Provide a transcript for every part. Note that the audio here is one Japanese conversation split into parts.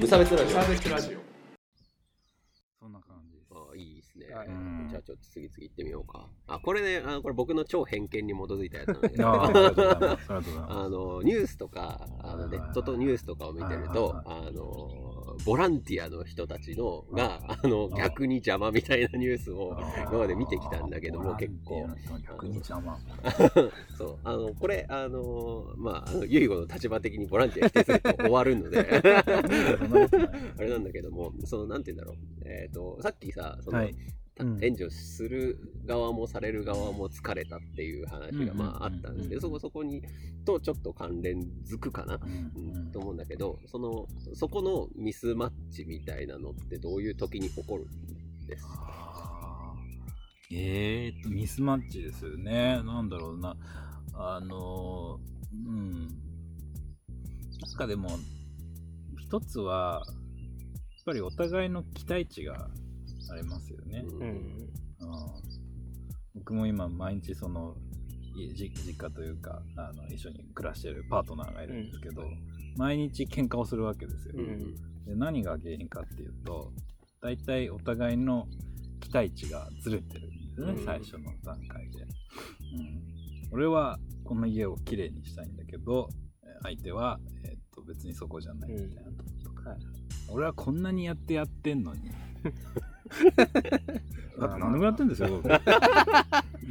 無差別ラジオサーベスラジオ。そんな感じです。あいいですね、じゃあちょっと次々行ってみようか。あこれねあのこれ僕の超偏見に基づいたやつなんだけどあのニュースとかあのネットとニュースとかを見てるとはい。あのボランティアの人たちのがあ。のあ逆に邪魔みたいなニュースを今まで見てきたんだけども結構。逆に邪魔。そう。あのこれあのまああのユイゴの立場的にボランティア否定すると終わるので。あれなんだけどもそのなんて言うんだろう。えっ、とさっきさその、はい援助する側もされる側も疲れたっていう話がまああったんですけど、そこそこにとちょっと関連づくかな、うんうんと思うんだけどそのそこのミスマッチみたいなのってどういう時に起こるんですか？えーっと、ミスマッチですよね。なんだろうな。あのー、うん。なんかでも、一つは、やっぱりお互いの期待値がありますよね。うん。うん。うん。僕も今毎日その実家というかあの一緒に暮らしてるパートナーがいるんですけど、毎日喧嘩をするわけですよ、うん。で何が原因かっていうと大体お互いの期待値がずれてるんですよね、うん。最初の段階で、うん、俺はこの家をきれいにしたいんだけどえー相手は、えーっと別にそこじゃないみたいなとか、はい。俺はこんなにやってやってんのに だって何でもやってんですよ僕。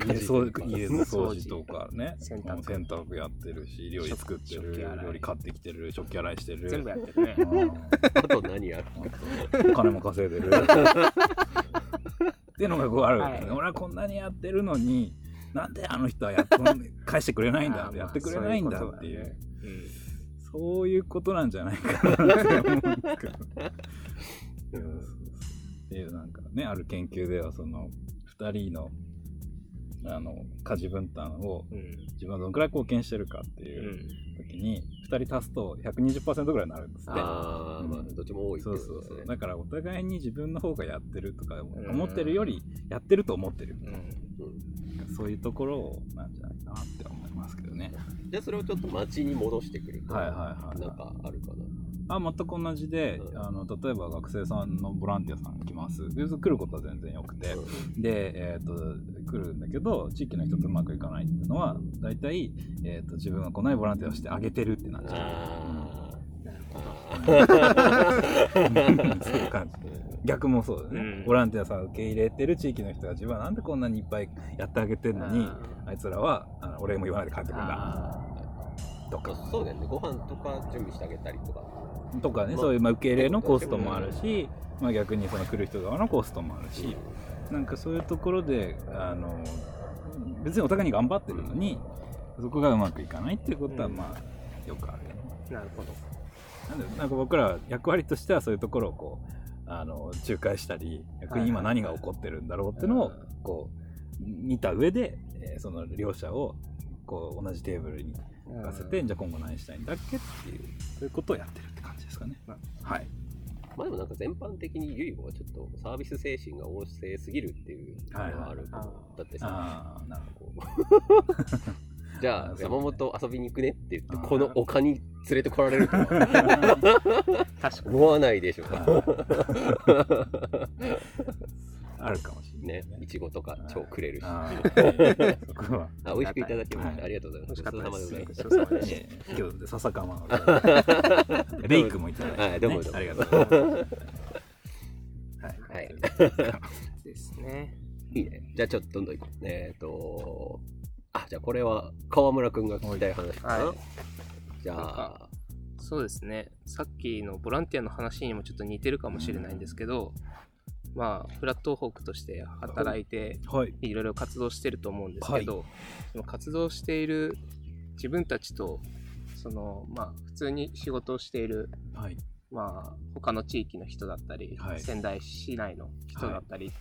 家掃家の掃除とかね。洗濯。洗濯やってるし料理作ってる料理買ってきてる食器洗いしてる。全部やってるね。うんあと何やるお金も稼いでる。っていうのがこうある俺はこんなにやってるのになんであの人はやっと返してくれないんだやってくれないんだっていう,、まあそういうことなんじゃないかなって思うんですけど。う んっていうなんかねある研究ではその2人のあの家事分担をうん。自分はどのくらい貢献してるかってういうん。時に2人足すと120%ぐらいになるんですって。ああまあどっちも多いそうそうそう。だからお互いに自分の方がやってるとかん。思ってるよりやってると思ってるうんうん。そういうところなんじゃないかなって思いますけどね。じゃあそれをちょっと街に戻してくると。はいはいはい。なんかあるかなあ全く同じでうん。あの例えば学生さんのボランティアさん来ます。で来ることは全然よくて。で、えー、と来るんだけど地域の人とうまくいかないっていうのは大体、えー、と自分がこないボランティアをしてあげてるってなっちゃう。そういう感じ。逆もそうだね、うん。ボランティアさんを受け入れてる地域の人が自分はなんでこんなにいっぱいやってあげてるのにあいつらはあの俺も言わないで帰ってくるんだ。あとか。そうだよね。ご飯とか準備してあげたりとかとかね、まあそういうまあ受け入れのコストもあるし、まあ、逆にその来る人側のコストもあるし、なんかそういうところであの別にお互いに頑張ってるのにそこがうまくいかないっていうことはうん。まあよくあるよね。ーなるほど。なんでなんか僕ら役割としてはそういうところをこうあの仲介したり逆に今何が起こってるんだろうっていうのをこう見た上で、えーその両者をこう同じテーブルに置かせて、じゃあ今後何したいんだっけっていうそういうことをやってるって感じですかね。はい。まあでもなんか全般的にユイゴはちょっとサービス精神が旺盛すぎるっていうのがあると思う。はいはいだってさああなるほ じゃあ山本遊びに行くねって言ってこの丘に連れてこられるとは 思わないでしょ。ど。あるかもしれないね。いちごとか超くれるし。あ。美味しくいただきましたはいありがとうございます。ごちそうさまでございまです今日で笹かまの レイクもいただいて、ね、はいどうもどうも。ありがとうございます。はい。はい。た ですね。いいね。じゃあちょっとどんどん行こう。えっとあじゃあこれは川村くんが聞きたい話かな。はい。じゃあ。そうですね。さっきのボランティアの話にもちょっと似てるかもしれないんですけど、まあフラットホークとして働いてはい。いろいろ活動してると思うんですけど、その活動している自分たちとそのまあ普通に仕事をしているはい。まあ他の地域の人だったり、はい仙台市内の人だったり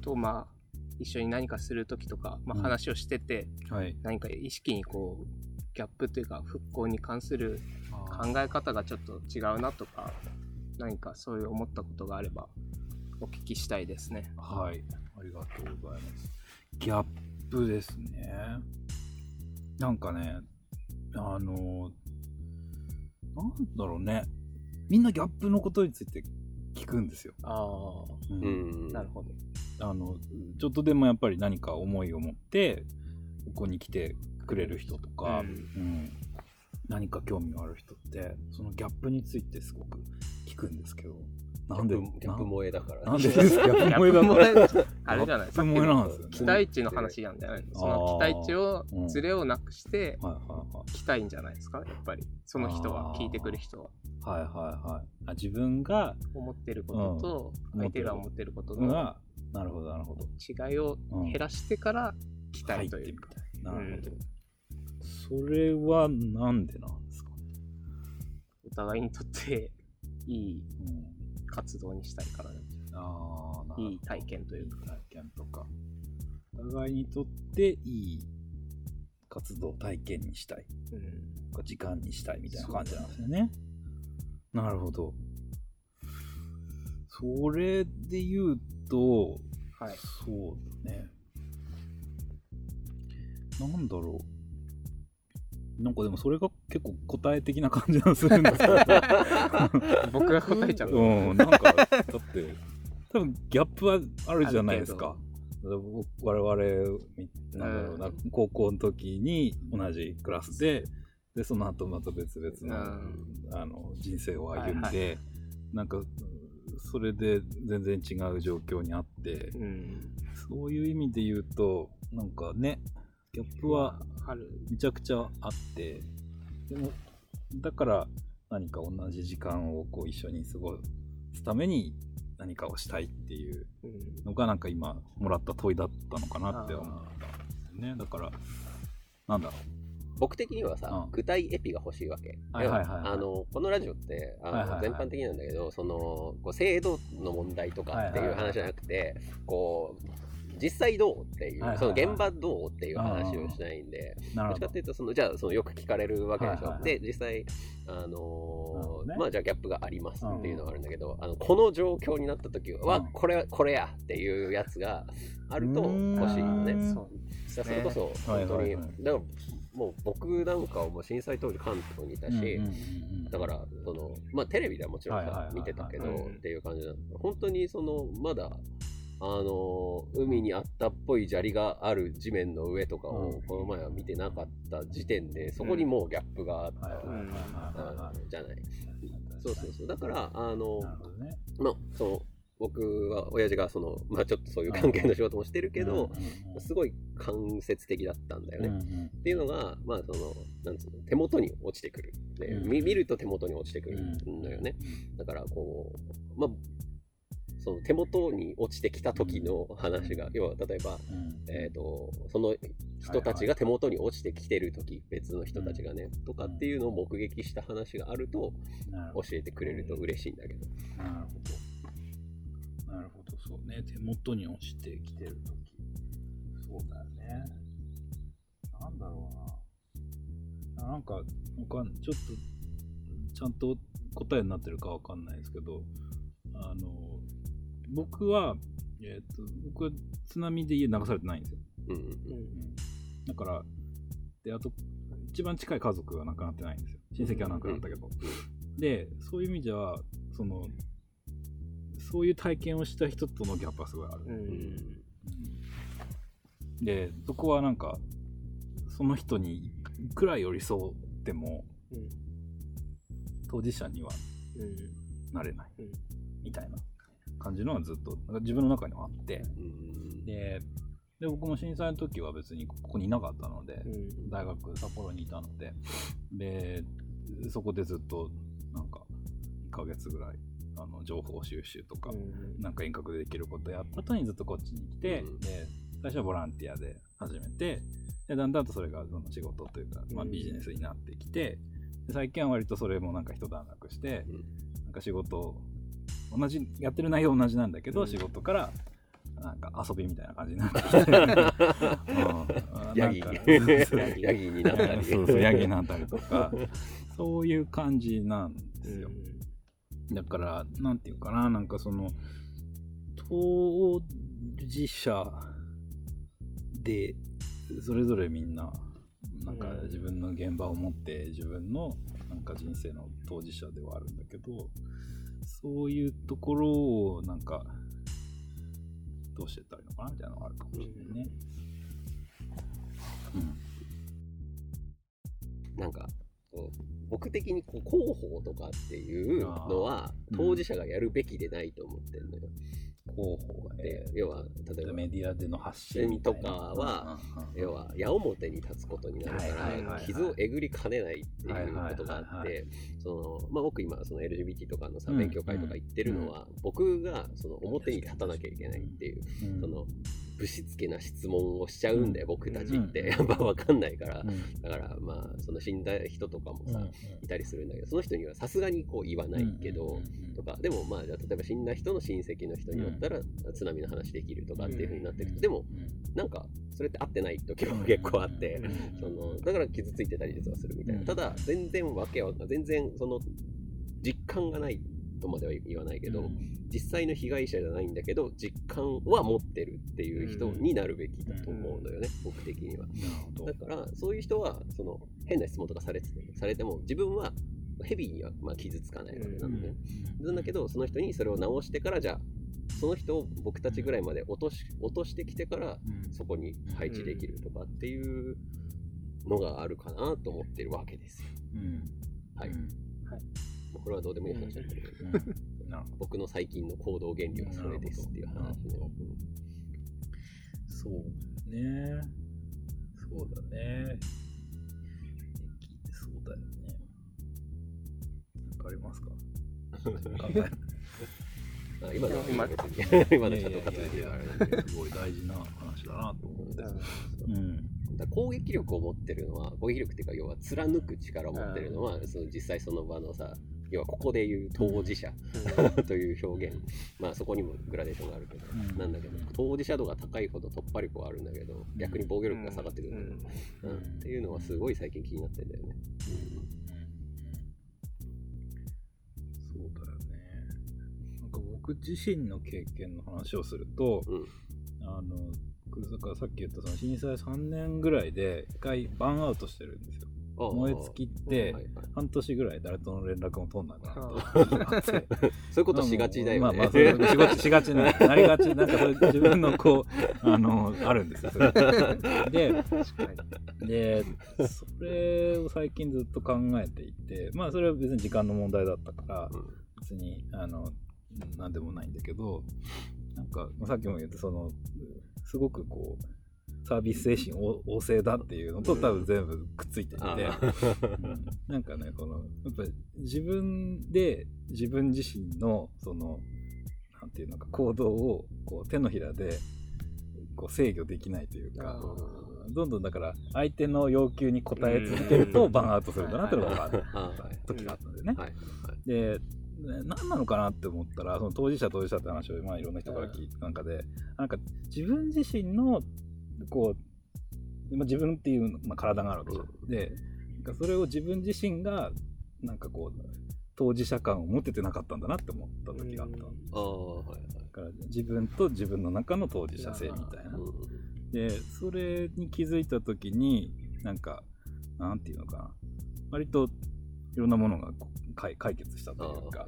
と、まあ一緒に何かする時とか、まあ、うん話をしてて、はい。何か意識にこうギャップというか復興に関する考え方がちょっと違うなとか何かそういう思ったことがあればお聞きしたいですね。はい。ありがとうございます。ギャップですね。なんかね、あの、なんだろうね。みんなギャップのことについて聞くんですよ。あううんなるほど。あのちょっとでもやっぱり何か思いを持ってここに来てくれる人とか、うんうん何か興味がある人ってそのギャップについてすごく聞くんですけどなんでギャップギャップ萌えだからなんでですかギャ萌えだから あれじゃないギャップ萌えなんですよね。期待値の話なんじゃないの？その期待値をうんズレをなくしてはいはいはい。来たいんじゃないですか？やっぱり。その人は聞いてくる人は。はいはいはい。あ自分が思ってることとうん。相手が思ってることのがなるほどなるほど。違いを減らしてから来たいという。か、なるほど、うん。それはなんでなんですか、お互いにとっていいうん、活動にしたいからねああいい体験というか。いい体験とか。お互いにとっていい活動体験にしたい。うん。時間にしたいみたいな感じなんですよね。なるほど。それで言うとはい。そうだね。なんだろう。なんかでもそれが結構答え的な感じがするんですけど。僕が答えちゃううん、なんか、だって、多分ギャップはあるじゃないですか。僕我々、みなんだろうな、高校の時に同じクラスで、で、その後また別々の,、あの人生を歩んで、はいなんか、それで全然違う状況にあって、うんそういう意味で言うと、なんかね、ギャップはある。めちゃくちゃあって、でも、だから何か同じ時間をこう一緒に過ごすために何かをしたいっていううん。のがなんか今もらった問いだったのかなって思ったんですよね。だから、なんだろ僕的にはさ、うん。具体エピが欲しいわけ。はいはいはいはい。あのこのラジオってあの、はいはいはい。全般的なんだけどそのこう制度の問題とかっていう話じゃなくて、こう実際どうっていう、はいはいはい。その現場どうっていう話をしたいんで、ど。どっちかって。いうとそのじゃあそのよく聞かれるわけでしょ。はいはいはい。で実際あのなるほどね。まあじゃあギャップがありますっていうのがあるんだけど、あのこの状況になった時は、うん。これこれやっていうやつがあると欲しいよね。うんそれこそはい本当に、はいはいだからもう僕なんかはもう震災当時関東にいたし、うんうんうんうん。だからそのまあテレビではもちろんさ、見てたけど、うんっていう感じなの。本当にそのまだあの海にあったっぽい砂利がある地面の上とかをうん。この前は見てなかった時点でそこにもうギャップがあった、じゃない。そうそうそう。だからあのね。まあその僕は親父がそのまあちょっとそういう関係の仕事もしてるけど、すごい間接的だったんだよね。うんうんっていうのが、まあ、その、なんつうの、手元に落ちてくる。でうん。見見ると手元に落ちてくるんだよね。だから、こう、まあ、その手元に落ちてきた時の話が、要は、例えば、うんえっ、と、その人たちが手元に落ちてきてる時、別の人たちがね、とかっていうのを目撃した話があると、教えてくれると嬉しいんだけど。なるほど。なるほど、そうね。手元に落ちてきてるとき。そうだよね。なんだろうな。あなんか、わかんちょっと、ちゃんと答えになってるかわかんないですけど、あの、僕は、えっ、と、僕は津波で家流されてないんですよ。うんうんうんだから、で、あと、一番近い家族は亡くなってないんですよ。親戚は亡くなったけど。で、そういう意味では、その、そういう体験をした人とのギャップはすごいある。うんで、そこはなんか、その人にいくら寄り添っても、うん当事者にはうんなれないうん。みたいな感じのはずっと、なんか自分の中にはあって、うん。で、で僕も震災の時は別にここにいなかったので、うん。大学札幌にいたので。でそこでずっとなんか1ヶ月ぐらいあの情報収集とか、うん。なんか遠隔でできることやった後にずっとこっちに来て、うん。で最初はボランティアで始めてでだんだんとそれがその仕事というか、まあ、うんビジネスになってきてで最近は割とそれもなんか一段落して、うん。なんか仕事を同じやってる内容同じなんだけど、うん。仕事からなんか遊びみたいな感じになって。き て、うん。ヤギ。ヤギ。になったり。そうそう、ヤギになったりとか、そういう感じなんですよ。だから、なんていうかな、なんかその、当事者で、それぞれみんな、なんかうん。自分の現場を持って自分のなんか人生の当事者ではあるんだけどそういうところをなんかどうしてったらいいのかなみたいなのがあるかもしれないね。うんなんか、僕的にこう広報とかっていうのは当事者がやるべきでないと思ってるのよ。広報がでね、要は、例えば、メディアでの発信とかは、要は矢面に立つことになるから傷をえぐりかねないっていうことがあってそのまあ僕今その LGBT とかのさうん勉強会とか行ってるのは僕がその表に立たなきゃいけないっていううん。そのぶしつけな質問をしちゃうんだよ僕たちって。うん。やっぱ分かんないから。うん。だからまあその死んだ人とかもさうん。いたりするんだけどその人にはさすがにこう言わないけどとか。でもまあじゃあ例えば死んだ人の親戚の人にだったら津波の話できるとかっていう風になってるでもなんかそれって合ってない時も結構あってそのだから傷ついてたり実はするみたいな、うん。ただ全然わけは全然その実感がないとまでは言わないけど、実際の被害者じゃないんだけど実感は持ってるっていう人になるべきだと思うのよね、僕的には。なるほど。だからそういう人はその変な質問とかされてされても自分はヘビーにはまあ傷つかないわけなん。だよね、なんだけどその人にそれを直してからじゃあその人を僕たちぐらいまで落とし落としてきてからうん。そこに配置できるとかっていうのがあるかなと思ってるわけですよ。うん。はい。これはどうでもいい話だけど、うん。なるほど。僕の最近の行動原理はそれですっていう話ねそうね。そうだね。そうだよね。わかりますか？今のは今別に今のちゃんと活いやいやいや。であれなんだけどすごい大事な話だなと思って。うん。だ攻撃力を持ってるのは攻撃力っていうか要は貫く力を持ってるのはその実際その場のさ要はここでいう当事者という表現。まあそこにもグラデーションがあるけど、うん。なんだけど当事者度が高いほど突破力はあるんだけど逆に防御力が下がってくるんだよ、うん。うん。っていうのはすごい最近気になってんだよね。そうだよね。なんか僕自身の経験の話をすると、うん。あの、僕だからさっき言ったその震災3年ぐらいで一回バーンアウトしてるんですよ。燃え尽きって、半年ぐらい誰との連絡も取んなくなって。そういうことしがちだよね。まあまあ、そういうしがちしがちな、なりがち、なんかそういう自分のこう、あの、あるんですよ。それ で、で、それを最近ずっと考えていて、まあそれは別に時間の問題だったから、うん別に、あの、なんでもないんだけど、なんか、まあさっきも言った、その、すごくこう、サービス精神旺旺盛だっていうのと多分全部くっついていて、あうん。なんかね、この、やっぱり自分で自分自身の、その、なんていうのか、行動をこう手のひらでこう制御できないというか、どんどんだから相手の要求に応え続けるとバーンアウトするんだなっていうのが分かるあはい時があったんでね。で、ね何なのかなって思ったら、その当事者当事者って話を、まあ、いろんな人から聞いた中で、なんか自分自身の、こう、まあ自分っていう、まあ、体があるわけじゃん。で、なんかそれを自分自身が、なんかこう、当事者感を持ててなかったんだなって思った時があった。ああはいはい。から自分と自分の中の当事者性みたいな。うん。で、それに気づいたときに、なんか、なんていうのかな。割といろんなものが解解決したあというか。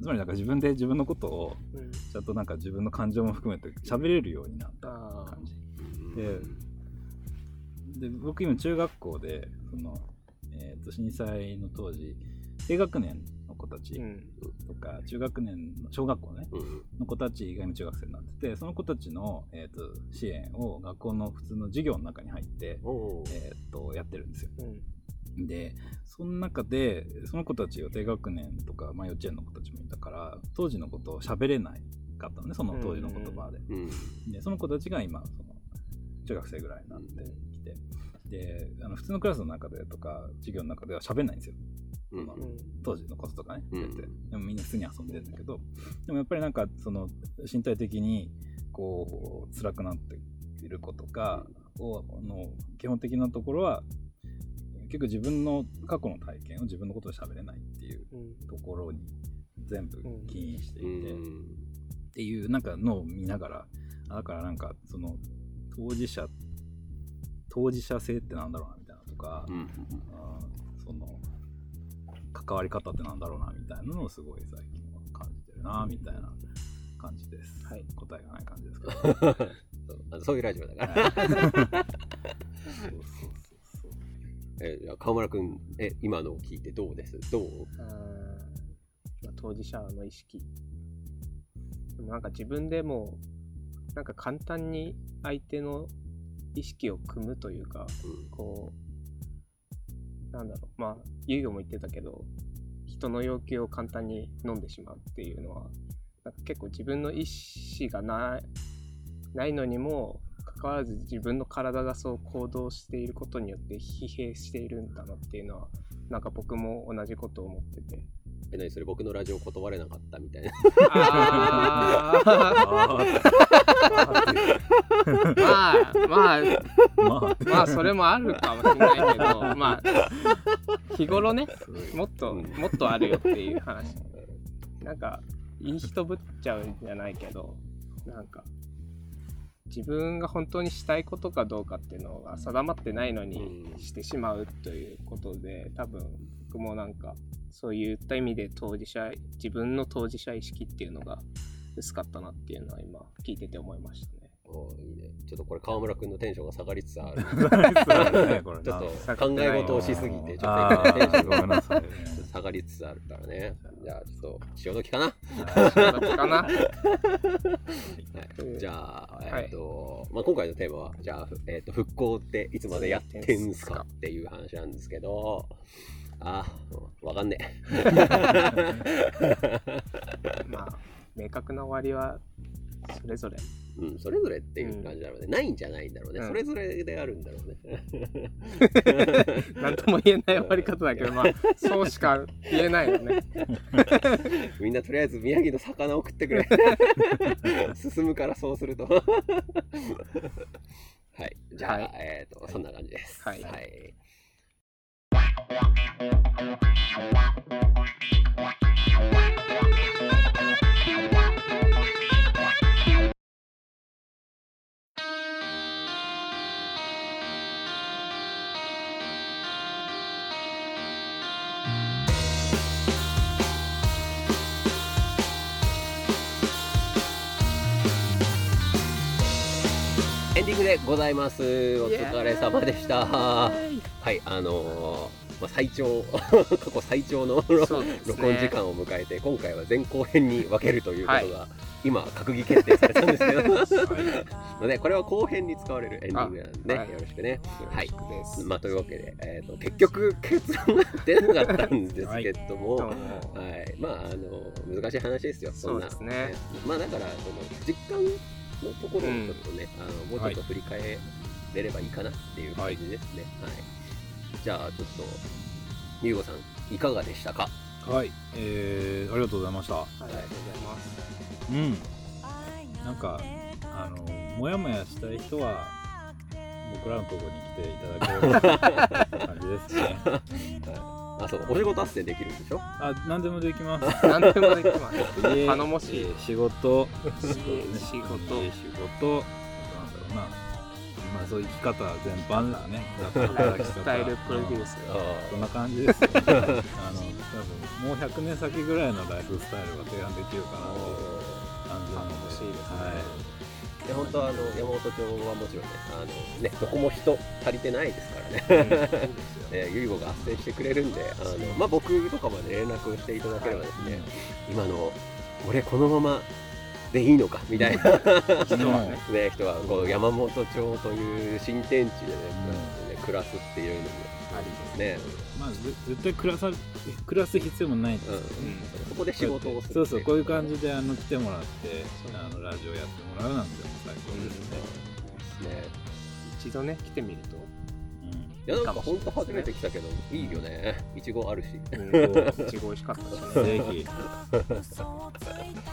つまりなんか自分で自分のことをうん。ちゃんとなんか自分の感情も含めて喋れるようになったでで、僕今中学校で、その、えっ、と、震災の当時、低学年の子たちーうん。とか、中学年の、小学校ね、うんの子たち以外の中学生になってて、その子たちの、えー、と支援を学校の普通の授業の中に入って、えー、とやってるんですよ。うん。で、その中で、その子たちを低学年とか、まあ、幼稚園の子たちもいたから、当時のことを喋れないかったのね、その当時の言葉で。うん。で、その子たちが今、その中学生ぐらいになってきて、で、あの普通のクラスの中でとか、授業の中では喋んないんですよ。うん。当時のこととかね、うん。やって。でもみんな普通に遊んでるんだけど、でもやっぱりなんかその身体的にこう辛くなっている子とかをあの基本的なところは結構自分の過去の体験を自分のことで喋れないっていううん。ところに全部起因していて、うん。っていうなんかのを見ながらあだからなんかその当事者当事者性ってなんだろうなみたいなとか、うんうんその関わり方ってなんだろうなみたいなのをすごい最近は感じてるなみたいな感じです、はい。答えがない感じですけど。そういうラジオだから。そうそうそうそうえじゃあ川村くん、え、今のを聞いてどうです？どう？あーまあ、当事者の意識。でもなんか自分でもなんか簡単に相手の意識を組むというかうん。こうなんだろう。まあ遊魚も言ってたけど人の要求を簡単に飲んでしまうっていうのはなんか結構自分の意思がないないのにもかかわらず自分の体がそう行動していることによって疲弊しているんだなっていうのはなんか僕も同じことを思っててえ、何それ僕のラジオ断れなかったみたいな。あー。まあまあまあまあそれもあるかもしれないけどまあ日頃ねもっとうん。もっとあるよっていう話。なんかいい人ぶっちゃうんじゃないけどなんか自分が本当にしたいことかどうかっていうのが定まってないのにうん。してしまうということで多分僕もなんかそういった意味で当事者自分の当事者意識っていうのが薄かったなっていうのは今聞いてて思いましたね。おーいいね。ちょっとこれ川村くんのテンションが下がりつつある。ちょっなと考え事をしすぎて、ちょっとテンションが下がりつつあるからね。じゃあちょっと潮時かな。潮時かな はい、じゃあ、はいえっ、と、まあ、今回のテーマは、じゃあ、ふえっ、と、復興っていつまでやってんすかっていう話なんですけど、あー、わかんね まあ明確な終わりはそれぞれえ。うん、それぞれっていう感じだろうね。ないんじゃないんだろうね。うんそれぞれであるんだろうね。何とも言えない終わり方だけどまあそうしか言えないよね。みんなとりあえず宮城の魚を食ってくれ。進むからそうすると。はい。じゃあ、はいえっ、と、そんな感じです。はいはいエでございます。お疲れ様でした。はい、あのーまあ、最長、過去最長の ね録音時間を迎えて、今回は前後編に分けるということが、今、閣議決定されたんですけど、ので、これは後編に使われるエンディングなんで、あはいよろしくね。はい。まあ、というわけで、えー、と結局、結論が出なかったんですけども、どうはもい、まあ、あの、難しい話ですよ、そんな。そうですねまあ、だから、その、実感のところをちょっとね、あのもうちょっと振り返れればいいかなっていう感じですね。はい。じゃあ、ちょっと、ゆうごさん、いかがでしたか？はい、えー、ありがとうございました。ありがとうございます。うん。なんかあのモヤモヤしたい人は僕らのところに来ていただければって感じですね あ、そう、お仕事斡旋できるんでしょ？あ何でもできます。何でもできます。家頼もしい。えー仕事。仕事仕事。家仕事。なんだろうな。まあそういう生き方全般ですね。スタイルプロデュース。そんな感じですよ、ね、あの多分もう100年先ぐらいのライフスタイルが提案できるかなっていう感じなので。欲しいですね。はいで本当はあの山本町はもちろんねあのねどこも人足りてないですからね、えー、が斡旋してくれるんであの、まあ、僕とかまで連絡をしていただければですね、今の俺このままでいいのかみたいな、人はね。ね、人はこう山本町という新天地でね,、ね暮らすっていうのも。ありですね、まあぜ絶対暮らさ暮らす必要もないんです。うん。よ、そこで仕事をする。そうそうこういう感じじであの来てもらってあのラジオやってもらうなんてもう最高ですね、ね。一度ね、来てみると。いやなんか本当初めて来たけどいいよね。いちごあるし。うん。いちご美味しかったしね。ぜひ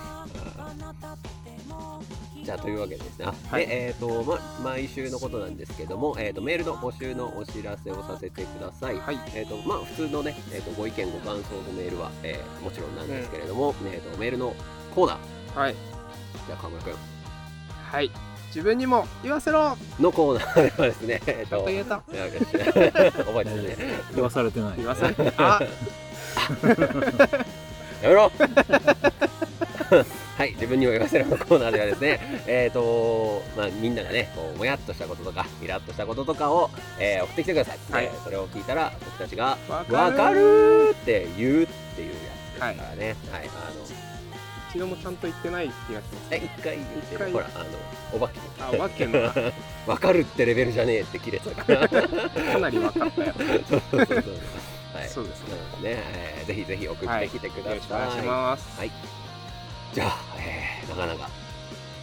じゃあというわけでですね、あはいでえっ、と、ま、毎週のことなんですけども、えー、とメールの募集のお知らせをさせてください。はい。えーとまあ、普通のね、えー、とご意見ご感想のメールは、えーもちろんなんですけれども、えー、とメールのコーナーはい。じゃあ川村君はい。自分にも言わせろのコーナーではですね、えっと言えた 覚えてたね。言わされてない言わされてあ やめろ。はい、自分にも言わせるのコーナーではですね、えっ、と、まあ、みんながね、こうもやっとしたこととか、イラッとしたこととかを、えー送ってきてください。はい。えーそれを聞いたら、僕たちが、わわかるーって言うっていうやつですからね。はい、あの、一度もちゃんと言ってない気がします。え、一回言ってる。一回。ほら、あの、お化け。あお化けの。か わかるってレベルじゃねえって切れてたから。かなり分かったよ。そうそうそうはい、そうですね。なのでね、えーぜひぜひ送ってきてください。よろしくお願いします。じゃあ、えー、なかなか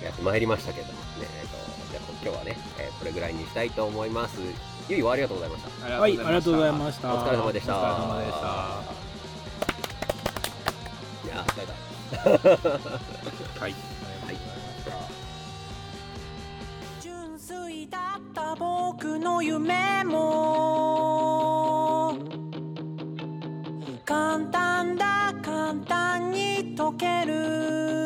やってまいりましたけどもね、えー、とじゃあ今日はね、えーこれぐらいにしたいと思います。ゆいはありがとうございました。はいありがとうございました。お疲れ様でした。お疲れ様でした。いや。ー、疲れた。はい。純粋だった僕の夢も簡単だ簡単に解ける。